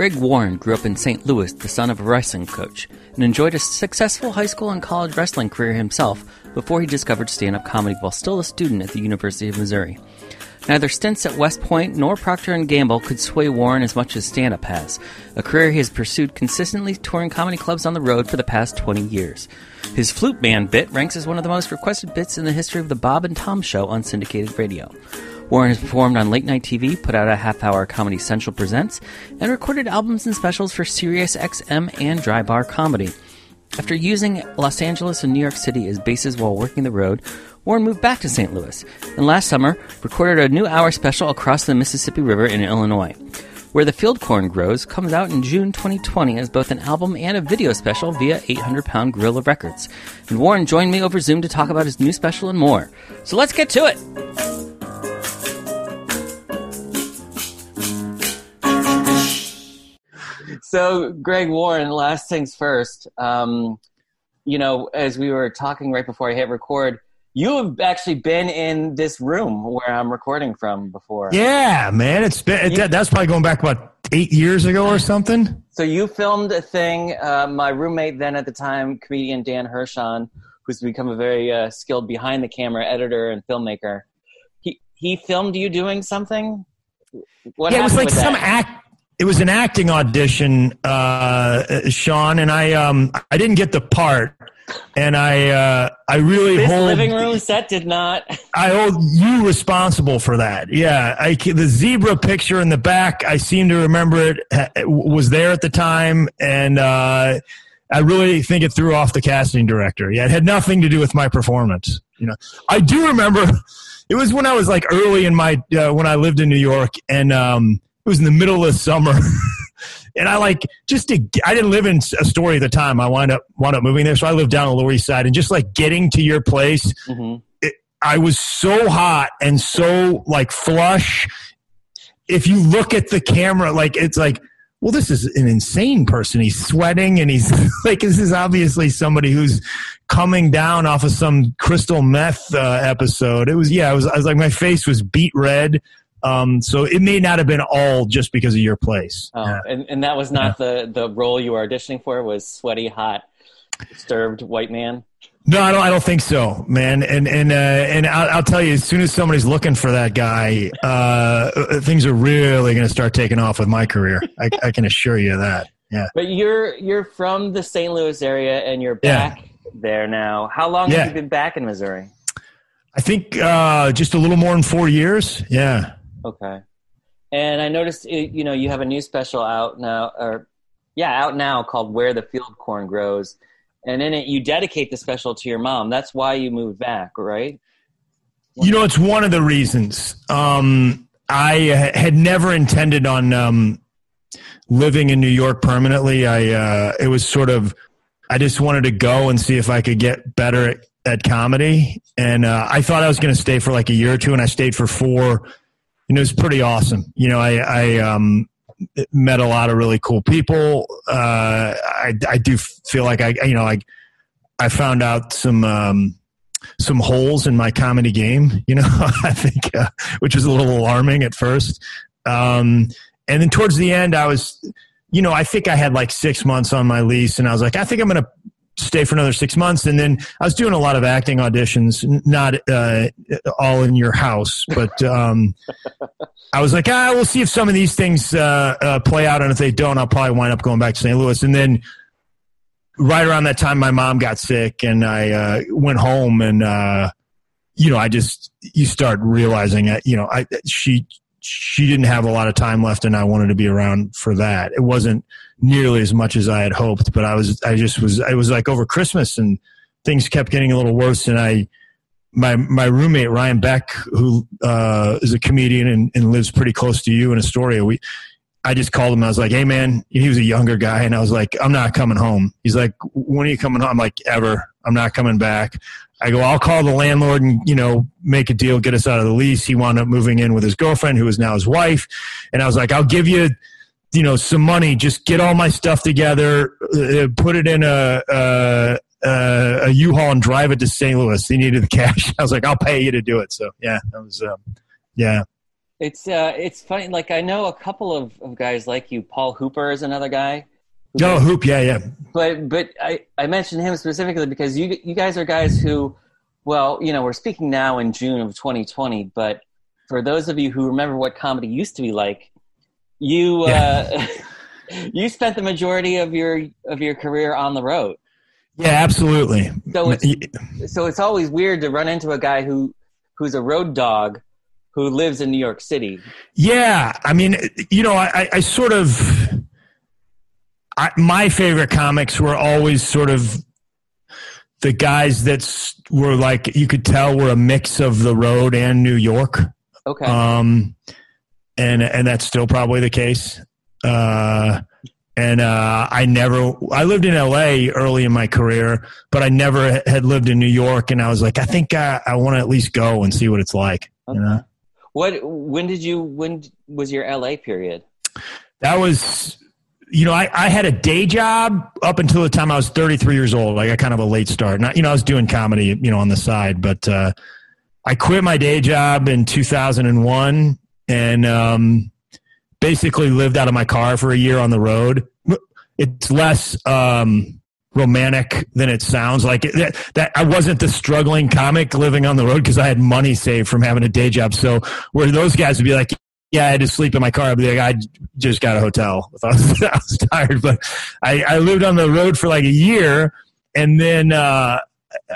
Greg Warren grew up in St. Louis, the son of a wrestling coach, and enjoyed a successful high school and college wrestling career himself before he discovered stand up comedy while still a student at the University of Missouri. Neither stints at West Point nor Procter & Gamble could sway Warren as much as stand-up has, a career he has pursued consistently touring comedy clubs on the road for the past 20 years. His Flute Man bit ranks as one of the most requested bits in the history of the Bob and Tom show on syndicated radio. Warren has performed on late night TV, put out a half hour Comedy Central Presents, and recorded albums and specials for Sirius XM and Dry Bar Comedy. After using Los Angeles and New York City as bases while working the road, Warren moved back to St. Louis, and last summer recorded a new hour special across the Mississippi River in Illinois. Where the Field Corn Grows comes out in June 2020 as both an album and a video special via 800 Pound Gorilla Records. And Warren joined me over Zoom to talk about his new special and more. So let's get to it! So, Greg Warren, last things first. Um, you know, as we were talking right before I hit record, you have actually been in this room where I'm recording from before. Yeah, man, it's been that's probably going back about eight years ago or something. So you filmed a thing. Uh, my roommate then at the time, comedian Dan Hershon, who's become a very uh, skilled behind the camera editor and filmmaker. He he filmed you doing something. What yeah, it was like some act. It was an acting audition, uh, Sean, and I um I didn't get the part and I uh, I really this hold living room set did not. I hold you responsible for that. Yeah, I the zebra picture in the back. I seem to remember it, it was there at the time, and uh, I really think it threw off the casting director. Yeah, it had nothing to do with my performance. You know, I do remember it was when I was like early in my uh, when I lived in New York, and um, was in the middle of summer. and I like just to I didn't live in Astoria at the time. I wound up wound up moving there, so I lived down on the Lower East Side, and just like getting to your place, mm-hmm. it, I was so hot and so like flush. If you look at the camera, like it's like, well, this is an insane person. He's sweating, and he's like, this is obviously somebody who's coming down off of some crystal meth uh, episode. It was yeah, it was. I was like, my face was beet red. Um, so it may not have been all just because of your place. Oh, yeah. and, and that was not yeah. the, the role you were auditioning for was sweaty, hot, disturbed white man. No, I don't. I don't think so, man. And and uh, and I'll, I'll, tell you, as soon as somebody's looking for that guy, uh, things are really going to start taking off with my career. I, I, can assure you that. Yeah. But you're you're from the St. Louis area, and you're back yeah. there now. How long have you been back in Missouri? I think uh, just a little more than four years. Yeah. Okay. And I noticed, you know, you have a new special out now, or yeah, out now called "Where the Field Corn Grows," and in it you dedicate the special to your mom. That's why you moved back, right? You know, it's one of the reasons. Um, I had never intended on um, living in New York permanently. I uh, it was sort of I just wanted to go and see if I could get better at, at comedy, and uh, I thought I was going to stay for like a year or two, and I stayed for four know, it's pretty awesome. You know, I, I um, met a lot of really cool people. Uh, I, I do feel like I, you know, I, I found out some, um, some holes in my comedy game, you know, I think, uh, which was a little alarming at first. Um, and then towards the end, I was, you know, I think I had like six months on my lease, and I was like, I think I'm going to stay for another six months. And then I was doing a lot of acting auditions, not uh, all in your house, but um, I was like, ah, we'll see if some of these things uh, uh, play out. And if they don't, I'll probably wind up going back to St. Louis. And then right around that time, my mom got sick and I uh, went home and, uh, you know, I just, you start realizing that, you know, I, she, she didn't have a lot of time left and I wanted to be around for that. It wasn't nearly as much as I had hoped, but I was, I just was, I was like over Christmas and things kept getting a little worse. And I, my, my roommate, Ryan Beck, who uh, is a comedian and, and lives pretty close to you in Astoria, we, I just called him. I was like, "Hey, man," he was a younger guy, and I was like, "I'm not coming home." He's like, "When are you coming home?" I'm like, "Ever." I'm not coming back. I go, I'll call the landlord and, you know, make a deal, get us out of the lease. He wound up moving in with his girlfriend, who is now his wife. And I was like, I'll give you, you know, some money. Just get all my stuff together, uh, put it in a, a, a, a U-Haul and drive it to St. Louis. He needed the cash. I was like, I'll pay you to do it. So yeah, that was, um, yeah. It's uh, it's funny. Like I know a couple of, of guys like you. Paul Hooper is another guy. Oh, Hoop, yeah, yeah. But but I, I mentioned him specifically because you you guys are guys who, well, you know, we're speaking now in June of 2020. But for those of you who remember what comedy used to be like, you uh, you spent the majority of your of your career on the road. Yeah, absolutely. So it's, so it's always weird to run into a guy who who's a road dog who lives in New York City. Yeah, I mean, you know, I, I sort of, I, my favorite comics were always sort of the guys that were like you could tell were a mix of the road and New York. Okay. Um, and and that's still probably the case. Uh, and uh, I never I lived in LA early in my career, but I never had lived in New York. And I was like, I think I, I want to at least go and see what it's like. Okay. You know? What? When did you? When was your LA period? That was, you know, I, I had a day job up until the time I was 33 years old. I got kind of a late start. Not, you know, I was doing comedy, you know, on the side, but uh, I quit my day job in 2001 and um, basically lived out of my car for a year on the road. It's less. Um, romantic than it sounds like it, that, that I wasn't the struggling comic living on the road because I had money saved from having a day job. So where those guys would be like, yeah, I had to sleep in my car. I'd be like, I just got a hotel I was, I was tired, but I, I lived on the road for like a year and then, uh,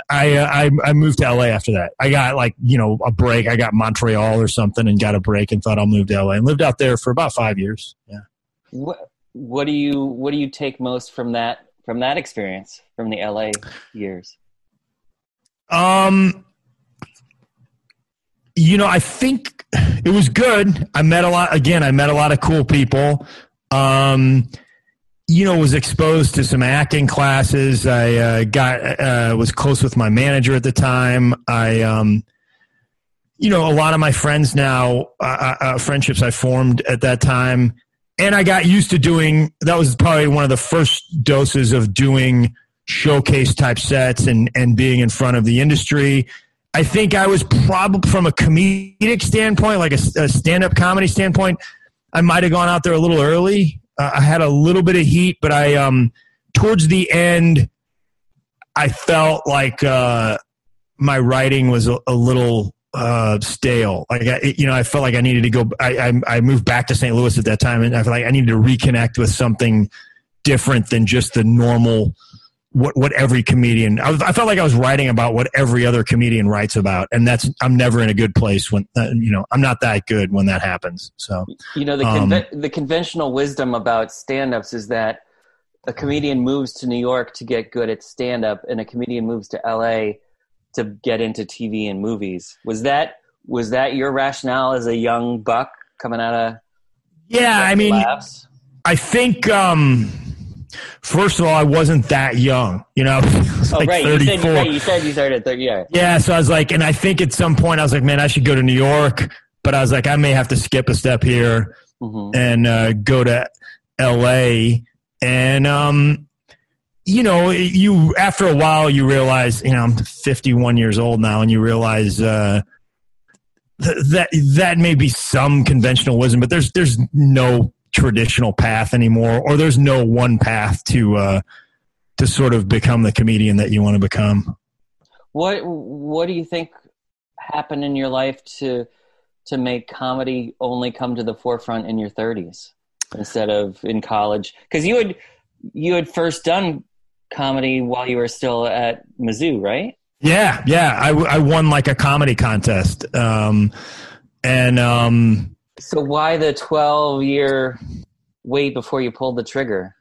I, I I moved to LA after that. I got like you know a break. I got Montreal or something and got a break and thought I'll move to LA and lived out there for about five years. Yeah. What What do you What do you take most from that from that experience from the LA years? Um, you know, I think it was good. I met a lot. Again, I met a lot of cool people. Um, you know, was exposed to some acting classes. I uh, got uh, was close with my manager at the time. I, um, you know, a lot of my friends now, uh, uh, uh friendships I formed at that time and I got used to doing that was probably one of the first doses of doing showcase type sets and and being in front of the industry. I think I was probably from a comedic standpoint, like a, a stand up comedy standpoint, I might have gone out there a little early. Uh, I had a little bit of heat, but I um towards the end, I felt like uh, my writing was a, a little uh, stale. Like I, you know, I felt like I needed to go. I, I, I moved back to St. Louis at that time, and I felt like I needed to reconnect with something different than just the normal what what every comedian. I, I, felt like I was writing about what every other comedian writes about, and that's I'm never in a good place when uh, you know I'm not that good when that happens. So you know the um, the conventional wisdom about stand-ups is that a comedian moves to New York to get good at stand-up, and a comedian moves to L.A to get into TV and movies. Was that was that your rationale as a young buck coming out of? Yeah, I mean, labs? I think um, first of all, I wasn't that young. You know, oh like right, 34. You said, right, you said you started at thirty. Yeah. Yeah, so I was like, and I think at some point I was like, man, I should go to New York, but I was like, I may have to skip a step here mm-hmm. and uh, go to L.A. And um, you know, you after a while you realize, you know, I'm 51 years old now, and you realize uh, th- that that may be some conventional wisdom, but there's there's no traditional path anymore, or there's no one path to uh, to sort of become the comedian that you want to become. What What do you think happened in your life to to make comedy only come to the forefront in your 30s instead of in college? Because you had you had first done comedy while you were still at Mizzou, right? Yeah, yeah. I, I won like a comedy contest. Um, and um, so why the 12 year wait before you pulled the trigger?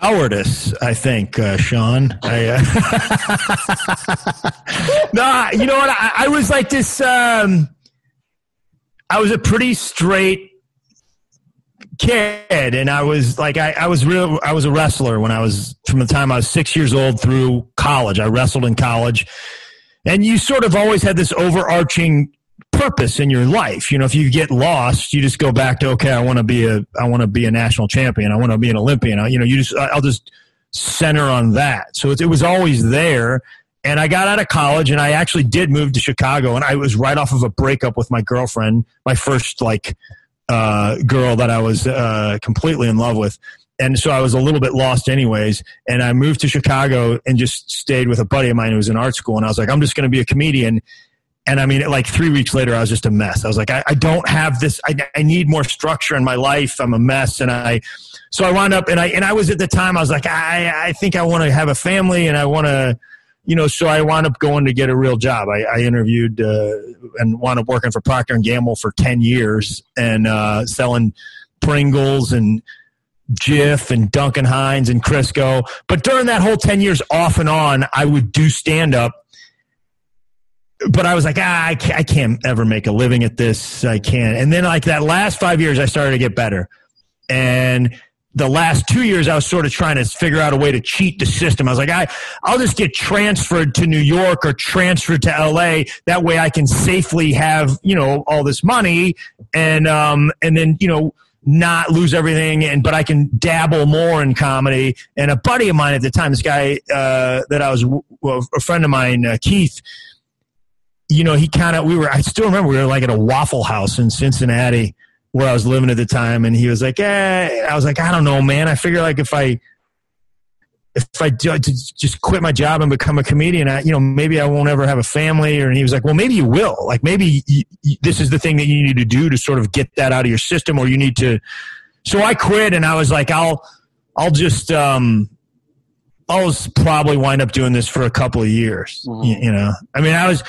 Cowardice, I think, uh, Sean. I, uh, no, you know what? I, I was like this. Um, I was a pretty straight kid, and I was like, I, I was real. I was a wrestler when I was from the time I was six years old through college. I wrestled in college, and you sort of always had this overarching purpose in your life. You know, if you get lost, you just go back to okay, I want to be a, I want to be a national champion. I want to be an Olympian. I, you know, you just, I'll just center on that. So it, it was always there. And I got out of college and I actually did move to Chicago and I was right off of a breakup with my girlfriend, my first like uh, girl that I was uh, completely in love with. And so I was a little bit lost anyways. And I moved to Chicago and just stayed with a buddy of mine who was in art school. And I was like, I'm just going to be a comedian. And I mean, like three weeks later, I was just a mess. I was like, I, I don't have this. I, I need more structure in my life. I'm a mess. And I, so I wound up and I, and I was at the time, I was like, I, I think I want to have a family and I want to, you know, so I wound up going to get a real job. I, I interviewed uh, and wound up working for Procter and Gamble for ten years and uh, selling Pringles and Jif and Duncan Hines and Crisco. But during that whole ten years, off and on, I would do stand up. But I was like, ah, I can't, I can't ever make a living at this. I can't. And then, like that last five years, I started to get better. And the last two years, I was sort of trying to figure out a way to cheat the system. I was like, I, I'll just get transferred to New York or transferred to LA. That way I can safely have, you know, all this money and, um, and then, you know, not lose everything and, but I can dabble more in comedy. And a buddy of mine at the time, this guy, uh, that I was, well, a friend of mine, uh, Keith, you know, he kind of, we were, I still remember we were like at a Waffle House in Cincinnati where I was living at the time, and he was like, "Eh," I was like, "I don't know, man. I figure like if I." If I do, just quit my job and become a comedian, I, you know, maybe I won't ever have a family. Or and he was like, well, maybe you will. Like maybe you, you, this is the thing that you need to do to sort of get that out of your system, or you need to. So I quit, and I was like, I'll, I'll just, um, I'll probably wind up doing this for a couple of years. Mm-hmm. You, you know, I mean, I was,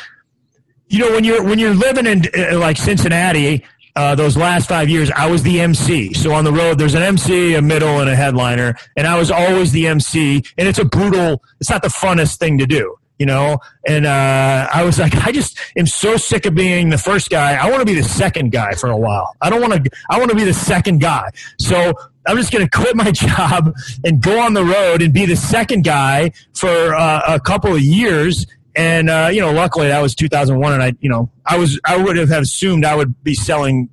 you know, when you're when you're living in uh, like Cincinnati, uh, those last five years, I was the MC. So on the road, there's an MC, a middle, and a headliner, and I was always the MC. And it's a brutal. It's not the funnest thing to do, you know. And uh, I was like, I just am so sick of being the first guy. I want to be the second guy for a while. I don't want to. I want to be the second guy. So I'm just going to quit my job and go on the road and be the second guy for uh, a couple of years and uh, you know, luckily that was 2001, and I, you know, I was I would have assumed I would be selling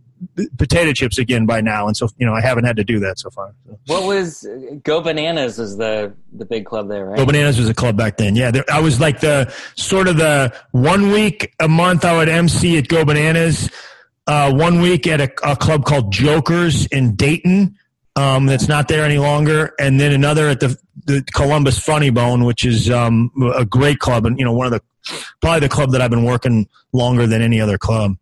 potato chips again by now, and so you know, I haven't had to do that so far. So. What was Go Bananas? Was the the big club there, right? Go Bananas was a club back then. Yeah, there, I was like the sort of the one week a month I would MC at Go Bananas. Uh, one week at a, a club called Jokers in Dayton um, that's not there any longer, and then another at the, the Columbus Funny Bone, which is um, a great club, and you know one of the probably the club that I've been working longer than any other club.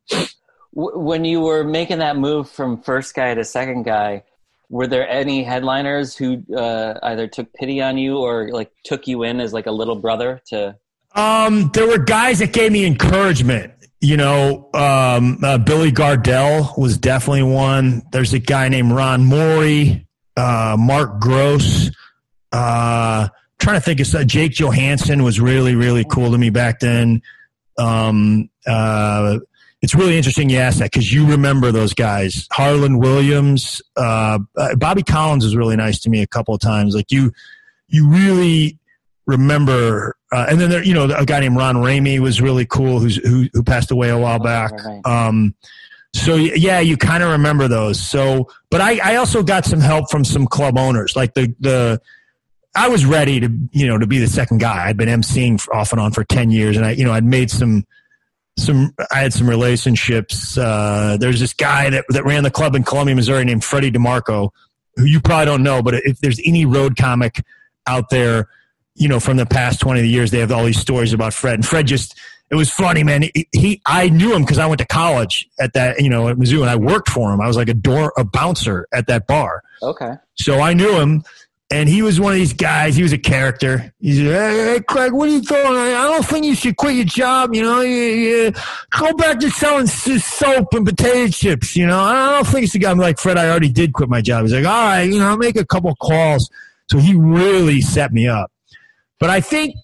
When you were making that move from first guy to second guy, were there any headliners who uh, either took pity on you or like took you in as like a little brother to? Um, there were guys that gave me encouragement you know, um, uh, Billy Gardell was definitely one. There's a guy named Ron Morey, uh, Mark Gross. Uh, trying to think of uh, Jake Johannsen was really, really cool to me back then. Um, uh, it's really interesting you ask that because you remember those guys. Harland Williams, uh, Bobby Collins was really nice to me a couple of times. Like you, you really remember. Uh, and then there, you know, a guy named Ron Ramey was really cool, who's who who passed away a while back. Um, so yeah, you kind of remember those. So, but I, I also got some help from some club owners, like the the. I was ready to you know to be the second guy. I'd been emceeing off and on for ten years, and I you know I'd made some some I had some relationships. Uh, there's this guy that that ran the club in Columbia, Missouri, named Freddie DeMarco, who you probably don't know, but if there's any road comic out there you know, from the past 20 years, they have all these stories about Fred. And Fred just, it was funny, man. He, he I knew him because I went to college at that, you know, at Mizzou, and I worked for him. I was like a door, a bouncer at that bar. Okay. So I knew him, and he was one of these guys. He was a character. He's like, hey, hey Craig, what are you doing? I don't think you should quit your job. You know, you, you, go back to selling soap and potato chips. You know, I don't think it's the guy. I'm like Fred. I already did quit my job. He's like, all right, you know, I'll make a couple calls. So he really set me up. But I think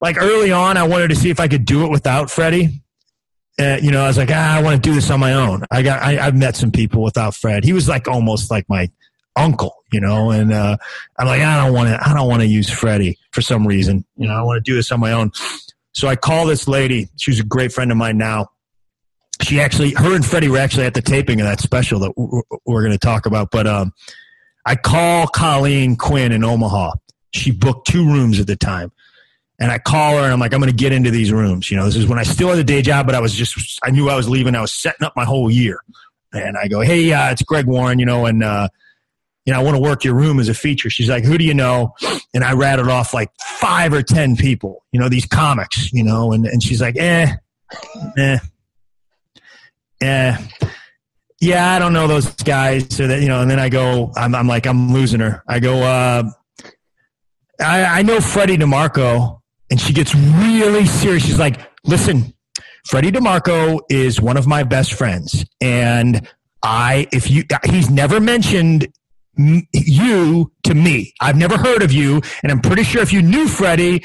like early on, I wanted to see if I could do it without Freddie. uh, you know, I was like, ah, I want to do this on my own. I got, I, I've met some people without Fred. He was like almost like my uncle, you know, and uh, I'm like, I don't want to, I don't want to use Freddie for some reason. You know, I want to do this on my own. So I call this lady. She's a great friend of mine now. She actually, her and Freddie were actually at the taping of that special that we're going to talk about. But um, I call Colleen Quinn in Omaha. She booked two rooms at the time. And I call her and I'm like, I'm going to get into these rooms. You know, this is when I still had a day job, but I was just, I knew I was leaving. I was setting up my whole year. And I go, hey, uh, it's Greg Warren, you know, and, uh, you know, I want to work your room as a feature. She's like, who do you know? And I rattled off like five or 10 people, you know, these comics, you know, and, and she's like, eh, eh, eh. Yeah, I don't know those guys. So that, you know, and then I go, I'm, I'm like, I'm losing her. I go, uh, I, I know Freddie DeMarco and she gets really serious. She's like, listen, Freddie DeMarco is one of my best friends. And I, if you, he's never mentioned you to me. I've never heard of you. And I'm pretty sure if you knew Freddie,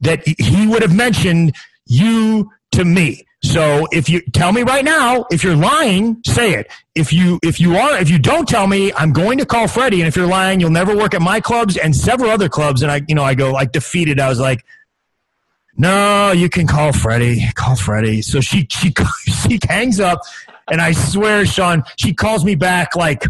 that he would have mentioned you to me. So if you tell me right now, if you're lying, say it. If you if you are if you don't tell me, I'm going to call Freddie. And if you're lying, you'll never work at my clubs and several other clubs. And I you know I go like defeated. I was like, no, you can call Freddie. Call Freddie. So she she she hangs up, and I swear, Sean, she calls me back like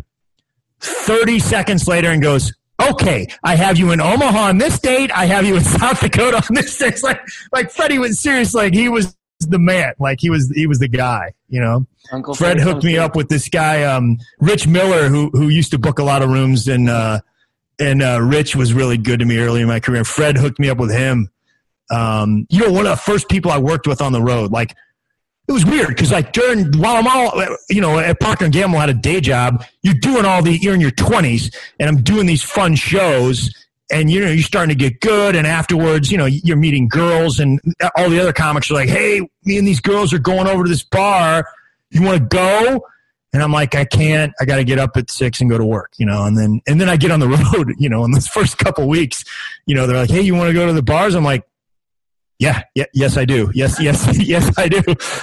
30 seconds later and goes, "Okay, I have you in Omaha on this date. I have you in South Dakota on this date." It's like like Freddie was serious. Like he was the man. Like he was he was the guy. You know. Uncle Fred hooked me up with this guy, um, Rich Miller, who who used to book a lot of rooms, and uh, and uh, Rich was really good to me early in my career. Fred hooked me up with him um, you know, one of the first people I worked with on the road. Like, it was weird because like during while I'm all you know at Procter and Gamble had a day job. You're doing all the you're in your 20s, and I'm doing these fun shows. And you know you're starting to get good, and afterwards, you know you're meeting girls, and all the other comics are like, "Hey, me and these girls are going over to this bar. You want to go?" And I'm like, I can't. I got to get up at six and go to work, you know. And then and then I get on the road, you know. In those first couple weeks, you know, they're like, "Hey, you want to go to the bars?" I'm like, yeah, yeah, yes, I do. Yes, yes, yes, I do.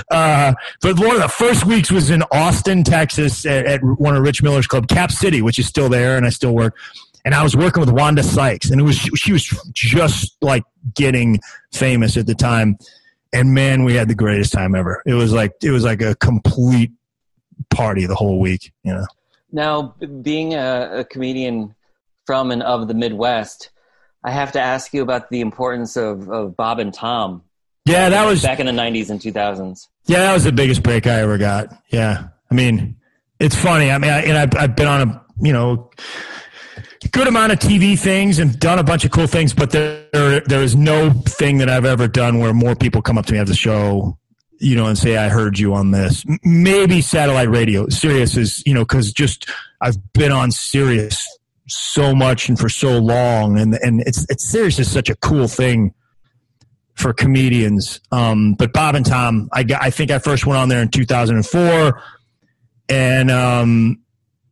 Uh, but one of the first weeks was in Austin, Texas, at, at, one of Rich Miller's club, Cap City, which is still there, and I still work. And I was working with Wanda Sykes, and it was she was just like getting famous at the time. And man, we had the greatest time ever. It was like it was like a complete party the whole week. You know. Now, being a, a comedian from and of the Midwest I have to ask you about the importance of, of Bob and Tom. Yeah, that was back in the '90s and 2000s. Yeah, that was the biggest break I ever got. Yeah, I mean, it's funny. I mean, I, and I've, I've been on a you know good amount of TV things and done a bunch of cool things, but there there is no thing that I've ever done where more people come up to me after the show, you know, and say I heard you on this. Maybe satellite radio. Sirius is you know because just I've been on Sirius so much and for so long, and and it's it's Sirius is such a cool thing for comedians. Um, but Bob and Tom, I I think I first went on there in 2004, and um,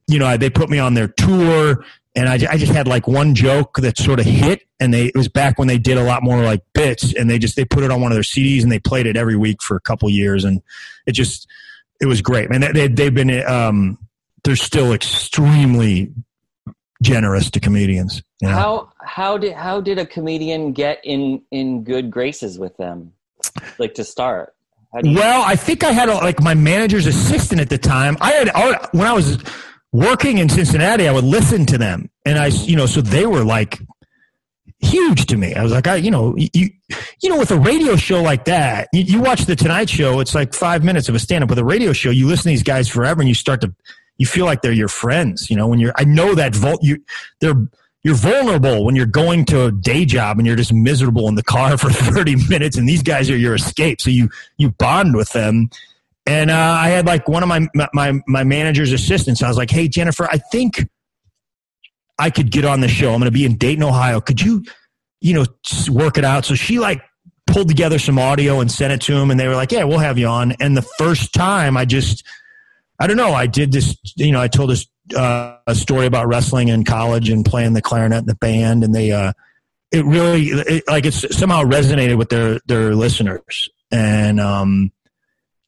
you know they put me on their tour, and I, I just had like one joke that sort of hit, and they it was back when they did a lot more like bits, and they just they put it on one of their CDs and they played it every week for a couple years, and it just it was great, man. They, they've been um, they're still extremely generous to comedians. You know? How how did how did a comedian get in in good graces with them, like to start? well, I think I had a, like my manager's assistant at the time. I had when I was working in Cincinnati, I would listen to them, and I you know so they were like huge to me. I was like, I, you know, you, you know, with a radio show like that, you, you watch the Tonight Show. It's like five minutes of a stand up. With a radio show, you listen to these guys forever, and you start to you feel like they're your friends. You know, when you're, I know that vul- you, they're, you're vulnerable when you're going to a day job and you're just miserable in the car for 30 minutes and these guys are your escape. So you, you bond with them. And uh, I had like one of my, my, my manager's assistants. I was like, Hey, Jennifer, I think I could get on the show. I'm going to be in Dayton, Ohio. Could you, you know, work it out? So she like pulled together some audio and sent it to him and they were like, yeah, we'll have you on. And the first time I just, I don't know. I did this, you know, I told this uh, a story about wrestling in college and playing the clarinet in the band, and they, uh, it really, it, like, it's somehow resonated with their their listeners, and um,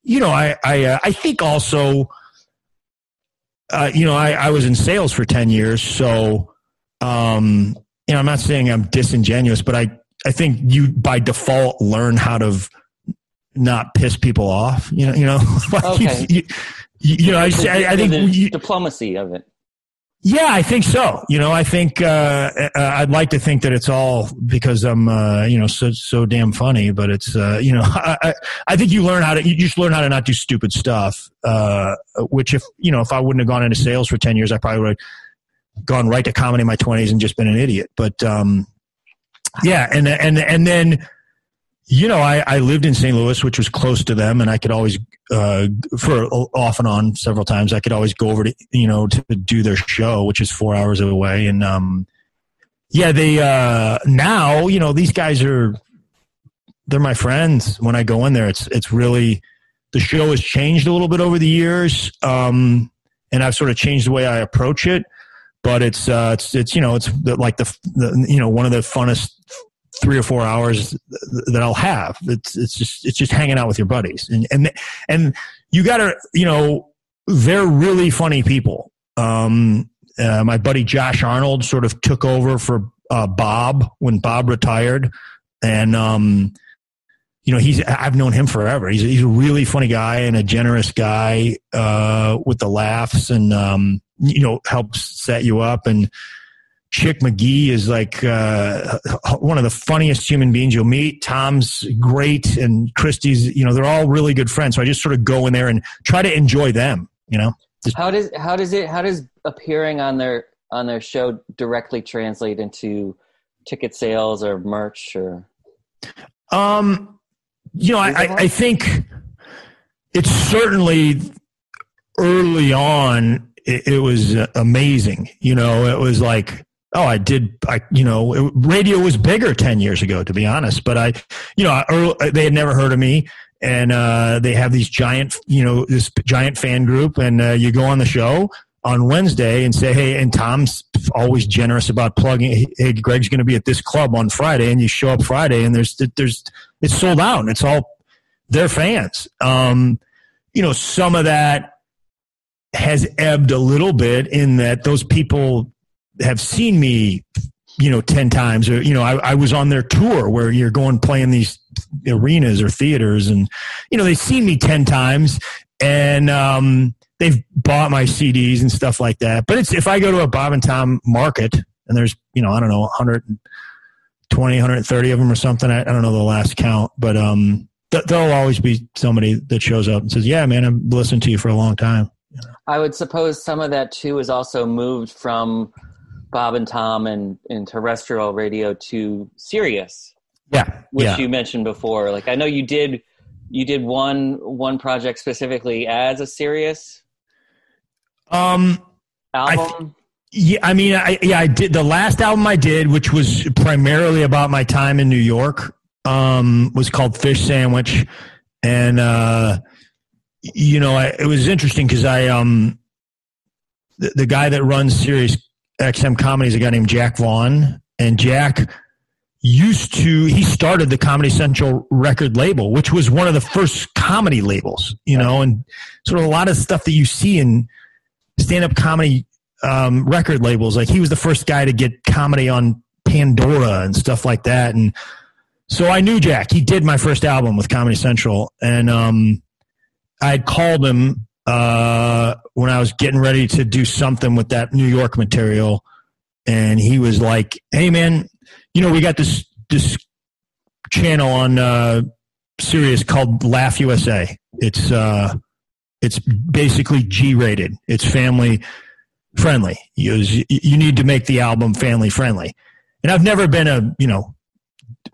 you know, I I uh, I think also, uh, you know, I, I was in sales for ten years, so um, you know, I'm not saying I'm disingenuous, but I I think you by default learn how to not piss people off. You know, you know, like Okay. you, you, you know, I, I, I think the diplomacy of it. Yeah, I think so. You know, I think uh, uh, I'd like to think that it's all because I'm, uh, you know, so so damn funny. But it's, uh, you know, I, I, think you learn how to you just learn how to not do stupid stuff. Uh, which, if you know, if I wouldn't have gone into sales for ten years, I probably would have gone right to comedy in my twenties and just been an idiot. But um, yeah, and and and then. You know, I, I lived in St. Louis, which was close to them, and I could always, uh, for off and on several times, I could always go over to, you know, to do their show, which is four hours away. And, um, yeah, they, uh, now, you know, these guys are, they're my friends. When I go in there, it's, it's really, the show has changed a little bit over the years. Um, and I've sort of changed the way I approach it, but it's, uh, it's, it's, you know, it's the, like the, the, you know, one of the funnest three or four hours that I'll have. It's it's just it's just hanging out with your buddies, and and and you got to you know they're really funny people. Um, uh, my buddy Josh Arnold sort of took over for uh, Bob when Bob retired, and um, you know he's I've known him forever. He's he's a really funny guy and a generous guy uh, with the laughs, and um, you know helps set you up and. Chick McGee is like uh, one of the funniest human beings you'll meet. Tom's great, and Kristi's. You know, they're all really good friends. So I just sort of go in there and try to enjoy them. You know, just, How does how does it how does appearing on their on their show directly translate into ticket sales or merch or um, you know, I, I, I think it's certainly early on. It, it was amazing. You know, it was like Oh, I did. I, you know, radio was bigger 10 years ago, to be honest, but I, you know, I, they had never heard of me and, uh, they have these giant, you know, this giant fan group and, uh, you go on the show on Wednesday and say, Hey, and Tom's always generous about plugging. Hey, Greg's going to be at this club on Friday and you show up Friday and there's, there's, it's sold out and it's all their fans. Um, you know, some of that has ebbed a little bit in that those people have seen me, you know, 10 times or, you know, I, I, was on their tour where you're going playing these arenas or theaters and, you know, they've seen me 10 times and, um, they've bought my CDs and stuff like that. But it's, if I go to a Bob and Tom market and there's, you know, I don't know, 120, 130 of them or something. I, I don't know the last count, but, um, th- there'll always be somebody that shows up and says, yeah, man, I've listened to you for a long time. I would suppose some of that too is also moved from Bob and Tom and, and terrestrial radio to Sirius. Yeah, which yeah. you mentioned before. Like I know you did you did one one project specifically as a Sirius um album. I th- yeah, I mean, I, yeah, I did the last album I did, which was primarily about my time in New York. Um, was called Fish Sandwich, and uh, you know, I, it was interesting because I um, the, the guy that runs Sirius XM Comedy is a guy named Jack Vaughn, and Jack used to he started the Comedy Central record label, which was one of the first comedy labels, you know, and sort of a lot of stuff that you see in stand up comedy um, record labels. Like he was the first guy to get comedy on Pandora and stuff like that, and so I knew Jack. He did my first album with Comedy Central, and um, I had called him uh, when I was getting ready to do something with that New York material, and he was like, "Hey, man, you know we got this this channel on uh, Sirius called Laugh USA. It's uh, it's basically G rated. It's family friendly. You, you need to make the album family friendly." And I've never been a you know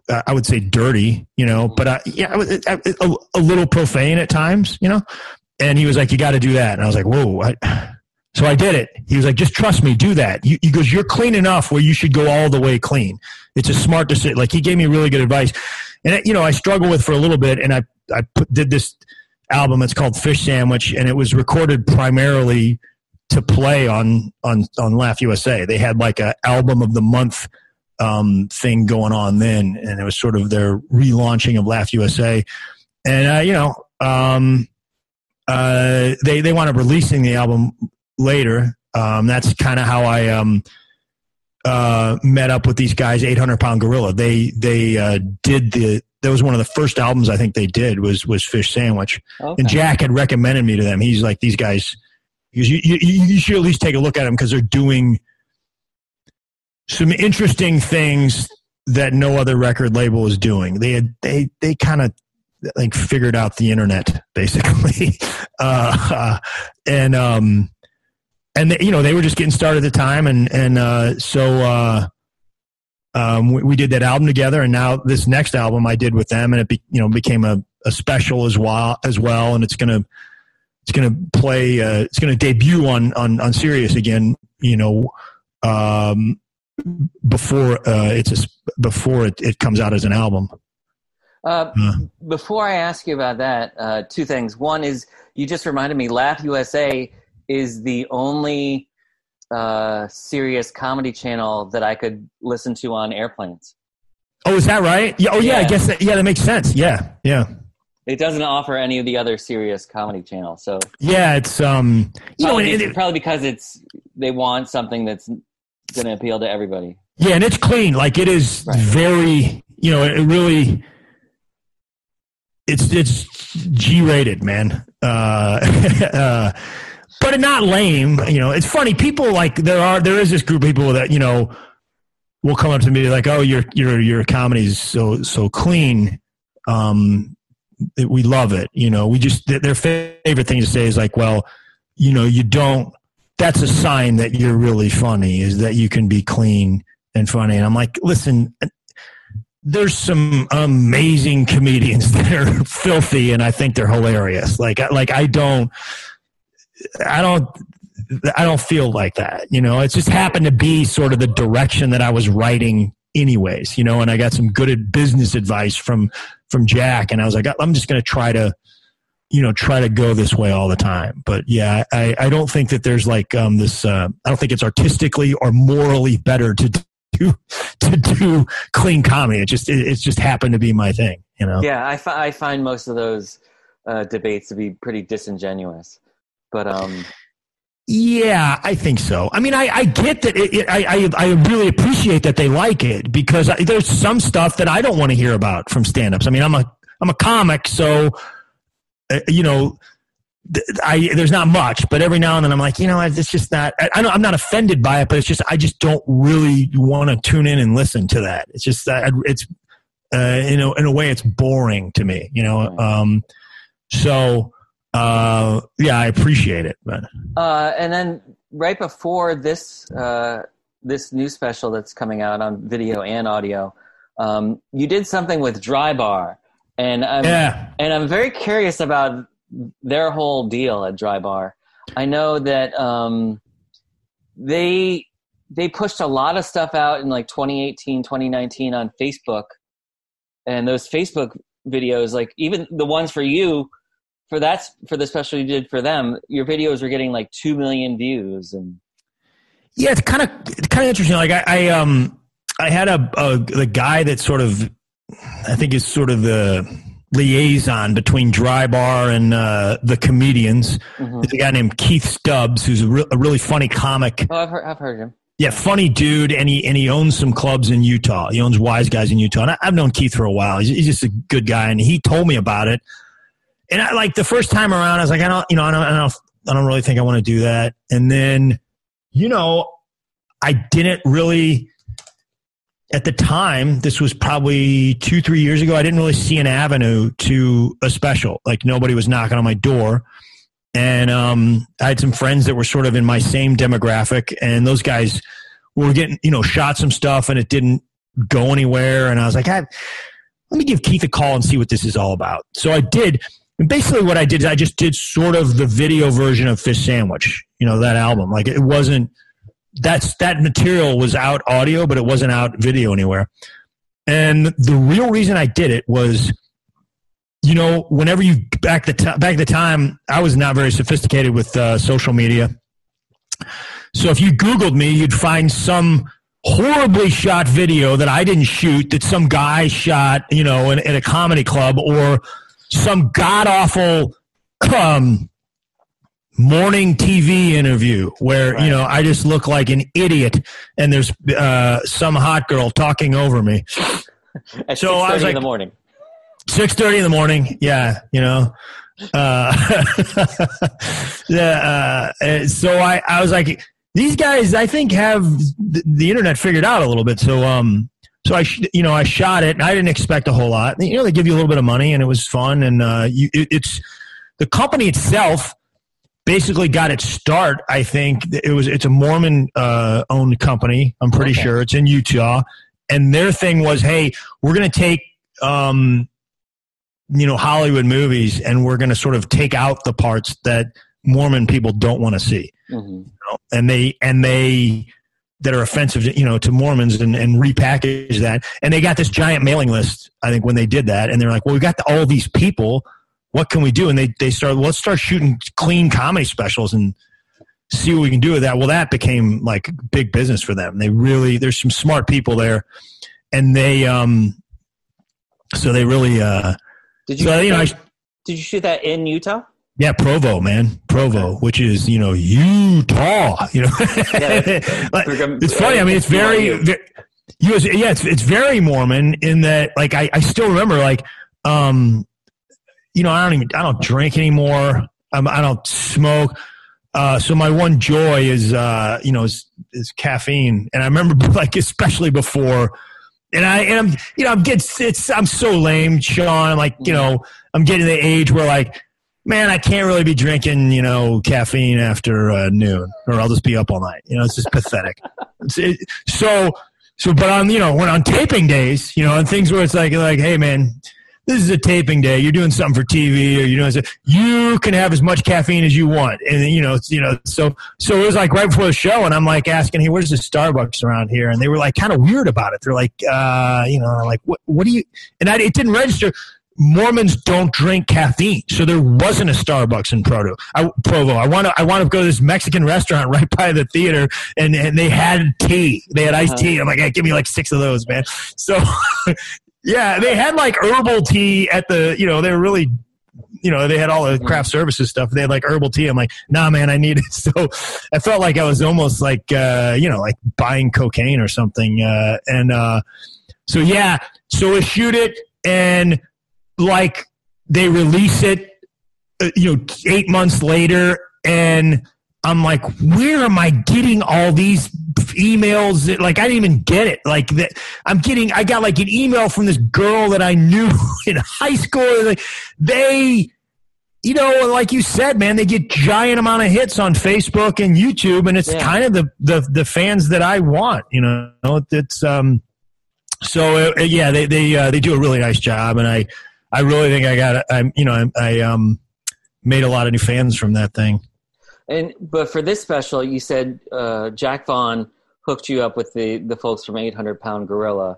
I would say dirty, you know, but I, yeah, a, a, little profane at times, you know. And he was like, "You got to do that." And I was like, "Whoa!" I, so I did it. He was like, "Just trust me, do that." he goes, "You're clean enough where you should go all the way clean." It's a smart decision. Like he gave me really good advice, and you know, I struggled with for a little bit, and I I put, did this album. It's called Fish Sandwich, and it was recorded primarily to play on on on Laugh USA. They had like a album of the month um, thing going on then, and it was sort of their relaunching of Laugh USA. And uh, you know, um, uh, they they wound up releasing the album later. Um, that's kind of how I um, uh, met up with these guys. Eight hundred pound gorilla. They they uh, did the. That was one of the first albums I think they did was was Fish Sandwich. Okay. And Jack had recommended me to them. He's like these guys. Because you, you, you should at least take a look at them because they're doing some interesting things that no other record label is doing. They had they they kind of like figured out the internet basically, uh, and um, and they, you know they were just getting started at the time, and and uh, so uh, um, we, we, did that album together, and now this next album I did with them, and it be, you know became a, a special as well as well, and it's gonna it's gonna play uh, it's gonna debut on on on Sirius again, you know. Um, before uh, it's a, before it, it comes out as an album. Uh. Before I ask you about that, uh, two things. One is you just reminded me, Laugh USA is the only uh, Sirius comedy channel that I could listen to on airplanes. Oh, is that right? Yeah. Oh, yeah. yeah. I guess that, yeah, that makes sense. Yeah, yeah. It doesn't offer any of the other Sirius comedy channels. So yeah, it's um, you probably, know, it, it, probably because it's they want something that's going to appeal to everybody. Yeah, and it's clean. Like it is right. very, you know, it really it's it's G rated, man. Uh, uh, but not lame. You know, it's funny. People like there are there is this group of people that you know will come up to me like, "Oh, your your your comedy is so so clean." Um, we love it. You know, we just their favorite thing to say is like, "Well, you know, you don't." That's a sign that you're really funny. Is that you can be clean and funny. And I'm like, listen, there's some amazing comedians that are filthy, and I think they're hilarious. Like, like I don't, I don't. I don't feel like that, you know. It just happened to be sort of the direction that I was writing, anyways, you know. And I got some good business advice from from Jack, and I was like, I'm just going to try to, you know, try to go this way all the time. But yeah, I, I don't think that there's like um, this. Uh, I don't think it's artistically or morally better to do to do clean comedy. It just it, it's just happened to be my thing, you know. Yeah, I, fi- I find most of those uh, debates to be pretty disingenuous, but um. Yeah, I think so. I mean, I, I get that. It, it, I, I, I really appreciate that they like it because I, there's some stuff that I don't want to hear about from stand-ups. I mean, I'm a I'm a comic, so uh, you know I there's not much, but every now and then I'm like, you know, it's just not. I, I am not offended by it, but it's just I just don't really want to tune in and listen to that. It's just that it's uh, you know in a way it's boring to me, you know. Um, so uh, yeah, I appreciate it, but uh, and then right before this uh, this new special that's coming out on video and audio, um, you did something with Dry Bar, and I'm yeah. and I'm very curious about their whole deal at Dry Bar. I know that um, they they pushed a lot of stuff out in like 2018, 2019 on Facebook, and those Facebook videos, like even the ones for you, for that's for the special you did for them, your videos were getting like two million views and. Yeah, it's kind of it's kind of interesting. Like I, I um I had a, a the guy that sort of I think is sort of the liaison between Dry Bar and uh, the comedians. Mm-hmm. There's a guy named Keith Stubbs who's a, re- a really funny comic. Oh, I've heard, I've heard him. Yeah, funny dude, and he and he owns some clubs in Utah. He owns Wise Guys in Utah, and I, have known Keith for a while. He's, he's, just a good guy, and he told me about it. And I like the first time around, I was like, I don't, you know, I don't, I don't, I don't really think I want to do that. And then, you know, I didn't really at the time, this was probably two, three years ago, I didn't really see an avenue to a special. Like nobody was knocking on my door. And um, I had some friends that were sort of in my same demographic, and those guys were getting, you know, shot some stuff and it didn't go anywhere. And I was like, let me give Keith a call and see what this is all about. So I did. And basically, what I did is I just did sort of the video version of Fish Sandwich, you know, that album. Like it wasn't that's that material was out audio, but it wasn't out video anywhere. And the real reason I did it was, you know, whenever you back the t- back the time, I was not very sophisticated with uh, social media. So if you Googled me, you'd find some horribly shot video that I didn't shoot that some guy shot, you know, in, in a comedy club, or some god awful um, morning TV interview where Right. you know I just look like an idiot, and there's uh, some hot girl talking over me. At So I was 6:30 in the morning. Six thirty in the morning. Yeah, you know. Uh, yeah. Uh, so I, I was like, these guys, I think, have the, the internet figured out a little bit. So, um, so I, sh- you know, I shot it, and I didn't expect a whole lot. You know, they give you a little bit of money, and it was fun. And uh, you, it, it's the company itself basically got its start. I think it was it's a Mormon uh, owned company. I'm pretty Okay. sure it's in Utah, and their thing was, hey, we're going to take. Um, you know Hollywood movies, and we're going to sort of take out the parts that Mormon people don't want to see, Mhm. and they and they that are offensive, you know, to Mormons, and, and repackage that. And they got this giant mailing list. I think when they did that, and they're like, "Well, we got all these people. What can we do?" And they they started, "Let's start shooting clean comedy specials and." See what we can do with that. Well, that became like big business for them. They really, there's some smart people there, and they, um, so they really, uh, Did you? so you know, I, did you shoot that in Utah? Yeah, Provo, man, Provo, which is you know Utah. You know, Yeah, Like, it's funny. I mean, it's very, very yeah, it's it's very Mormon in that. Like, I, I still remember, like, um, you know, I don't even I don't drink anymore. I'm, I don't smoke. Uh, so my one joy is, uh, you know, is, is caffeine. And I remember, like, especially before, and I and I'm, you know, I'm getting, it's, I'm so lame, Sean. I'm like, you know, I'm getting to the age where, like, man, I can't really be drinking, you know, caffeine after uh, noon, or I'll just be up all night. You know, it's just pathetic. It's, it, so, so, but on, you know, when on taping days, you know, on things where it's like, like, hey, man, this is a taping day. You're doing something for TV, or you're doing. You can have as much caffeine as you want, and you know, it's, you know. So, so it was like right before the show, and I'm like asking, "Hey, where's the Starbucks around here?" And they were like kind of weird about it. They're like, uh, you know, like, "What? What do you?" And I, it didn't register. Mormons don't drink caffeine, so there wasn't a Starbucks in Provo. I, Provo. I want to. I want to go to this Mexican restaurant right by the theater, and and they had tea. They had iced Uh-huh. tea. I'm like, hey, give me like six of those, man. So, yeah, they had like herbal tea at the. You know, they were really. You know, they had all the craft services stuff. They had like herbal tea. I'm like, nah, man, I need it. So I felt like I was almost like, uh, you know, like buying cocaine or something. Uh, and uh, so yeah, so we shoot it and like they release it uh, you know 8 months later and I'm like where am I getting all these emails that, like I didn't even get it like that I'm getting I got like an email from this girl that I knew in high school like they you know like you said man they get giant amount of hits on Facebook and YouTube and it's Yeah. kind of the, the the fans that I want you know it's um so uh, yeah, they they uh, they do a really nice job, and I I really think I got I'm you know I, I um made a lot of new fans from that thing. And but for this special, you said uh, Jack Vaughn hooked you up with the the folks from 800 Pound Gorilla.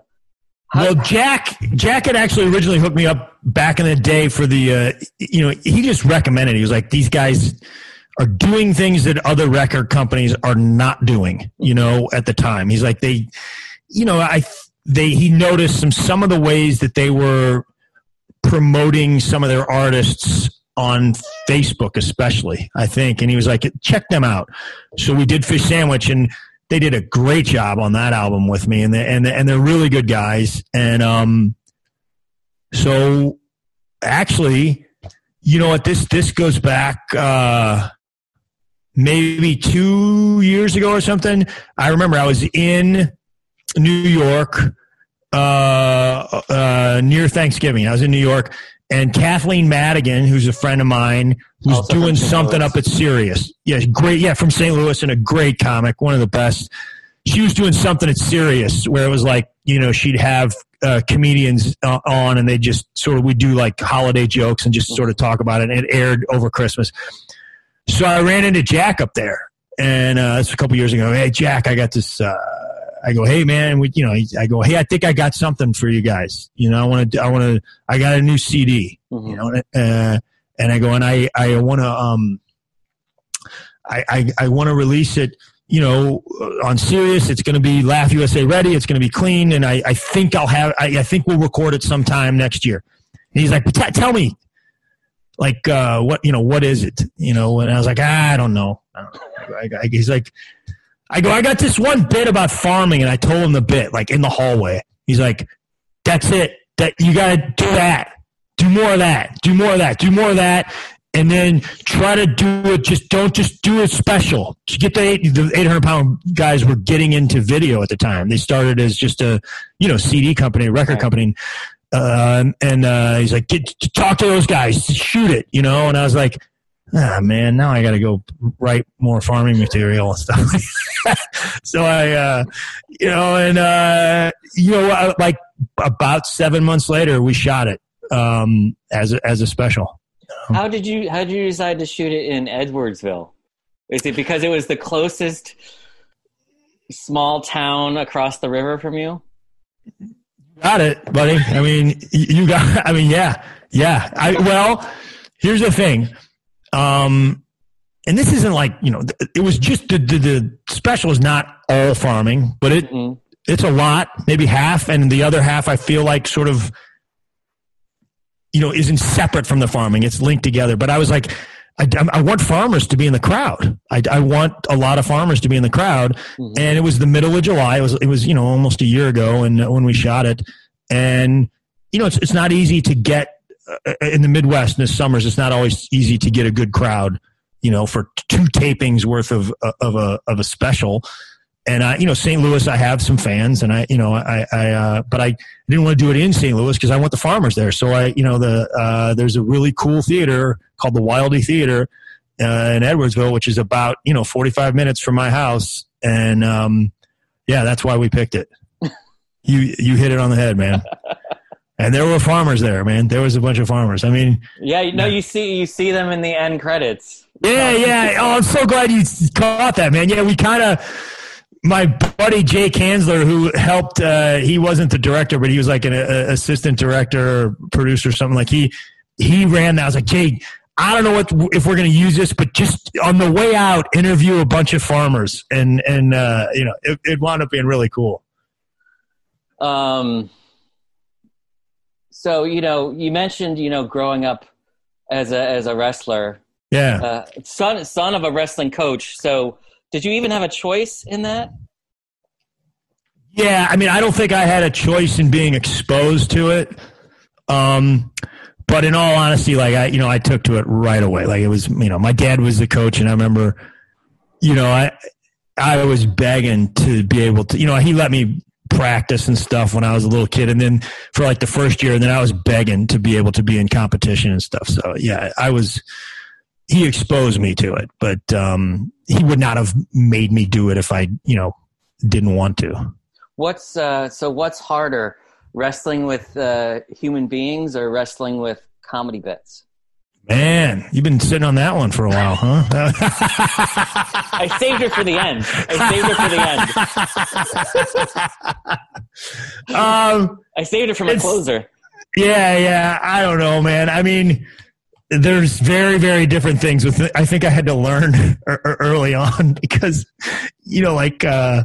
How- Well, Jack Jack had actually originally hooked me up back in the day for the uh, you know he just recommended he was like these guys are doing things that other record companies are not doing you know at the time he's like they you know I they he noticed some some of the ways that they were promoting some of their artists on Facebook especially I think. And he was like check them out. So we did Fish Sandwich and they did a great job on that album with me. And they, and they, and they're really good guys. And um so actually you know what? This this goes back uh maybe 2 years ago or something. I remember I was in New York uh, uh, near Thanksgiving. I was in New York, and Kathleen Madigan, who's a friend of mine, who's Also doing something Louis. up at Sirius. Yeah, great. Yeah, from St. Louis, and a great comic, one of the best. She was doing something at Sirius where it was like, you know, she'd have uh, comedians uh, on, and they just sort of we do like holiday jokes and just sort of talk about it. And it aired over Christmas. So I ran into Jack up there, and uh, was a couple years ago. Hey, Jack, I got this. Uh, I go, hey man, we, you know, I go, hey, I think I got something for you guys. You know, I want to, I want to, I got a new CD. Mhm. You know, uh, and I go, and I, I want to, um, I, I, I want to release it. You know, on Sirius, it's going to be Laugh USA ready. It's going to be clean, and I, I think I'll have. I, I think we'll record it sometime next year. And he's like, "T- tell me, like uh, what you know what is it you know and i was like i don't know, I don't know. I, I, he's like i go i got this one bit about farming and i told him the bit like in the hallway. He's like that's it. That you got to do that. Do more of that. Do more of that. Do more of that. And then try to do it. Just don't just do it special. To get the, eight, the 800 pound guys were getting into video at the time. They started as just a you know cd company record right. company. Uh, and uh, he's like, Get, talk to those guys, shoot it, you know. And I was like, ah, man, now I got to go write more farming material and stuff. so I, uh, you know, and uh, you know, like about seven months later, we shot it um, as a, as a special. How did you How did you decide to shoot it in Edwardsville? Is it because it was the closest small town across the river from you? Got it, buddy. I mean, you got. I mean, yeah, yeah. I well, here's the thing. Um, and this isn't like you know, it was just the the, the special is not all farming, but it mm-hmm. it's a lot, maybe half, and the other half I feel like sort of you know isn't separate from the farming. It's linked together. But I was like. I, I, want farmers to be in the crowd. I, I, want a lot of farmers to be in the crowd. Mm-hmm. And it was the middle of July. It was it was you know almost a year ago, and when we shot it, and you know it's it's not easy to get in the Midwest in the summers. It's not always easy to get a good crowd. You know, for two tapings worth of of a of a special. And I, you know, St. Louis, I have some fans, and I, you know, I, I, uh, but I didn't want to do it in St. Louis because I want the farmers there. So I, you know, the uh, there's a really cool theater called the Wildey Theater uh, in Edwardsville, which is about you know 45 minutes from my house, and um, yeah, that's why we picked it. you you hit it on the head, man. And there were farmers there, man. There was a bunch of farmers. I mean, yeah, you know, you see you see them in the end credits. Yeah, yeah. Oh, I'm so glad you caught that, man. Yeah, we kind of. My buddy Jay Kanzler, who helped, uh, he wasn't the director, but he was like an a, assistant director, producer, something like he he ran that. I was like, Jay, I don't know what if we're going to use this, but just on the way out, interview a bunch of farmers, and and uh, you know, it, it wound up being really cool. Um. So you know, you mentioned you know growing up as a as a wrestler. Yeah. Uh, son son of a wrestling coach. So did you even have a choice in that? Yeah, I mean, I don't think I had a choice in being exposed to it. Um, but in all honesty, like I, you know, I took to it right away. Like it was, you know, my dad was the coach, and I remember, you know, I, I was begging to be able to, you know, he let me practice and stuff when I was a little kid, and then for like the first year, and then I was begging to be able to be in competition and stuff. So yeah, I was. He exposed me to it, but um, he would not have made me do it if I, you know, didn't want to. What's uh, so? What's harder? wrestling with uh, human beings or wrestling with comedy bits? Man, you've been sitting on that one for a while, huh? I saved it for the end. I saved it for the end. um, I saved it for my closer. Yeah, yeah. I don't know, man. I mean, there's very, very different things with. It. I think I had to learn early on because, you know, like. Uh,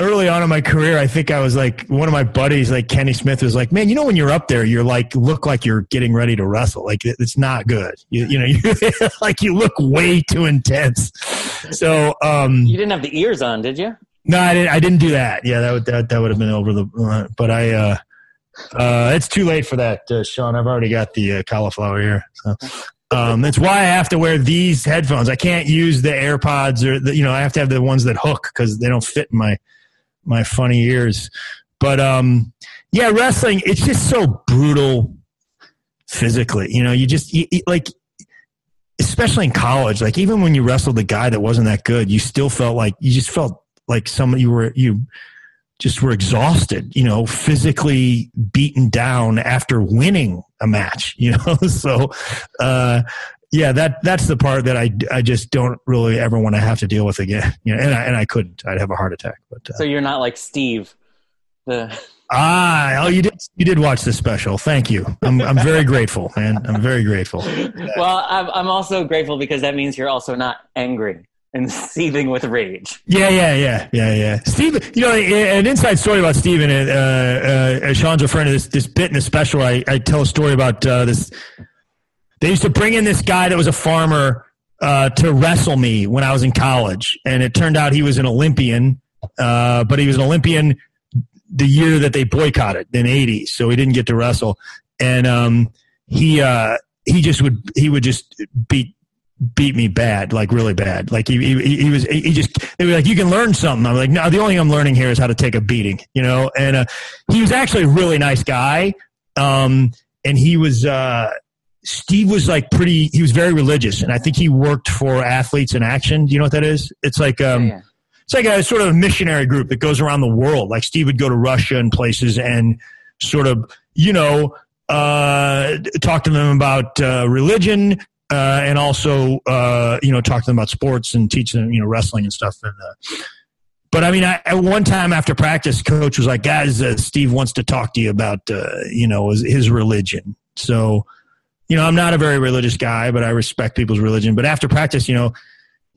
early on in my career, I think I was like one of my buddies, like Kenny Smith, was like, "Man, you know when you're up there, you're like look like you're getting ready to wrestle. Like it's not good. You, you know, you, like you look way too intense." So um, you didn't have the ears on, did you? No, I didn't. I didn't do that. Yeah, that would that, that would have been over the. Uh, but I, uh, uh, it's too late for that, uh, Sean. I've already got the uh, cauliflower here. So. Um, that's why I have to wear these headphones. I can't use the AirPods or the, you know, I have to have the ones that hook because they don't fit in my my funny ears. But um, yeah, wrestling it's just so brutal physically. You know, you just you, like especially in college, like even when you wrestled a guy that wasn't that good, you still felt like you just felt like somebody you were you just were exhausted, you know, physically beaten down after winning a match, you know. so uh yeah, that that's the part that I, I just don't really ever want to have to deal with again. You know, and I, and I couldn't. I'd have a heart attack. But uh, so you're not like Steve. The ah, oh, you did you did watch the special. Thank you. I'm I'm very grateful, man. I'm very grateful. Well, I'm I'm also grateful because that means you're also not angry and seething with rage. Yeah, yeah, yeah, yeah, yeah. Steve, you know, an inside story about Steven, uh, uh, Sean's referring to this, this bit in the special. I, I tell a story about uh, this they used to bring in this guy that was a farmer uh, to wrestle me when I was in college, and it turned out he was an Olympian, uh, but he was an Olympian the year that they boycotted in '80s, so he didn't get to wrestle, and um, he uh, he just would he would just beat beat me bad, like really bad. Like he, he, he was, he just, they were like, you can learn something. I'm like, no, the only thing I'm learning here is how to take a beating, you know? And, uh, he was actually a really nice guy. Um, and he was, uh, Steve was like pretty, he was very religious. And I think he worked for Athletes in Action. Do you know what that is? It's like, um, yeah. it's like a sort of missionary group that goes around the world. Like Steve would go to Russia and places and sort of, you know, uh, talk to them about uh, religion, uh, and also uh, you know talk to them about sports and teach them you know wrestling and stuff. And uh, but I mean, I, at one time after practice, coach was like, "Guys, uh, Steve wants to talk to you about uh, you know his, his, religion." So you know, I'm not a very religious guy, but I respect people's religion. But after practice, you know,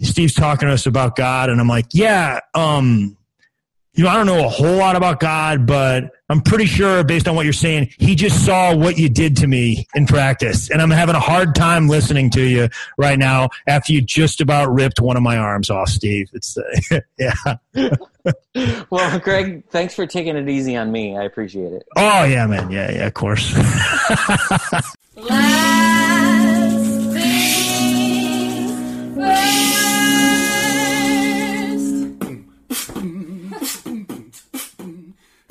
Steve's talking to us about God, and I'm like, "Yeah, um, you know, I don't know a whole lot about God, but." I'm pretty sure, based on what you're saying, he just saw what you did to me in practice. And I'm having a hard time listening to you right now after you just about ripped one of my arms off, Steve. It's, uh, yeah. well, Greg, thanks for taking it easy on me. I appreciate it. Oh, yeah, man. Yeah, yeah, of course.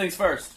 things first.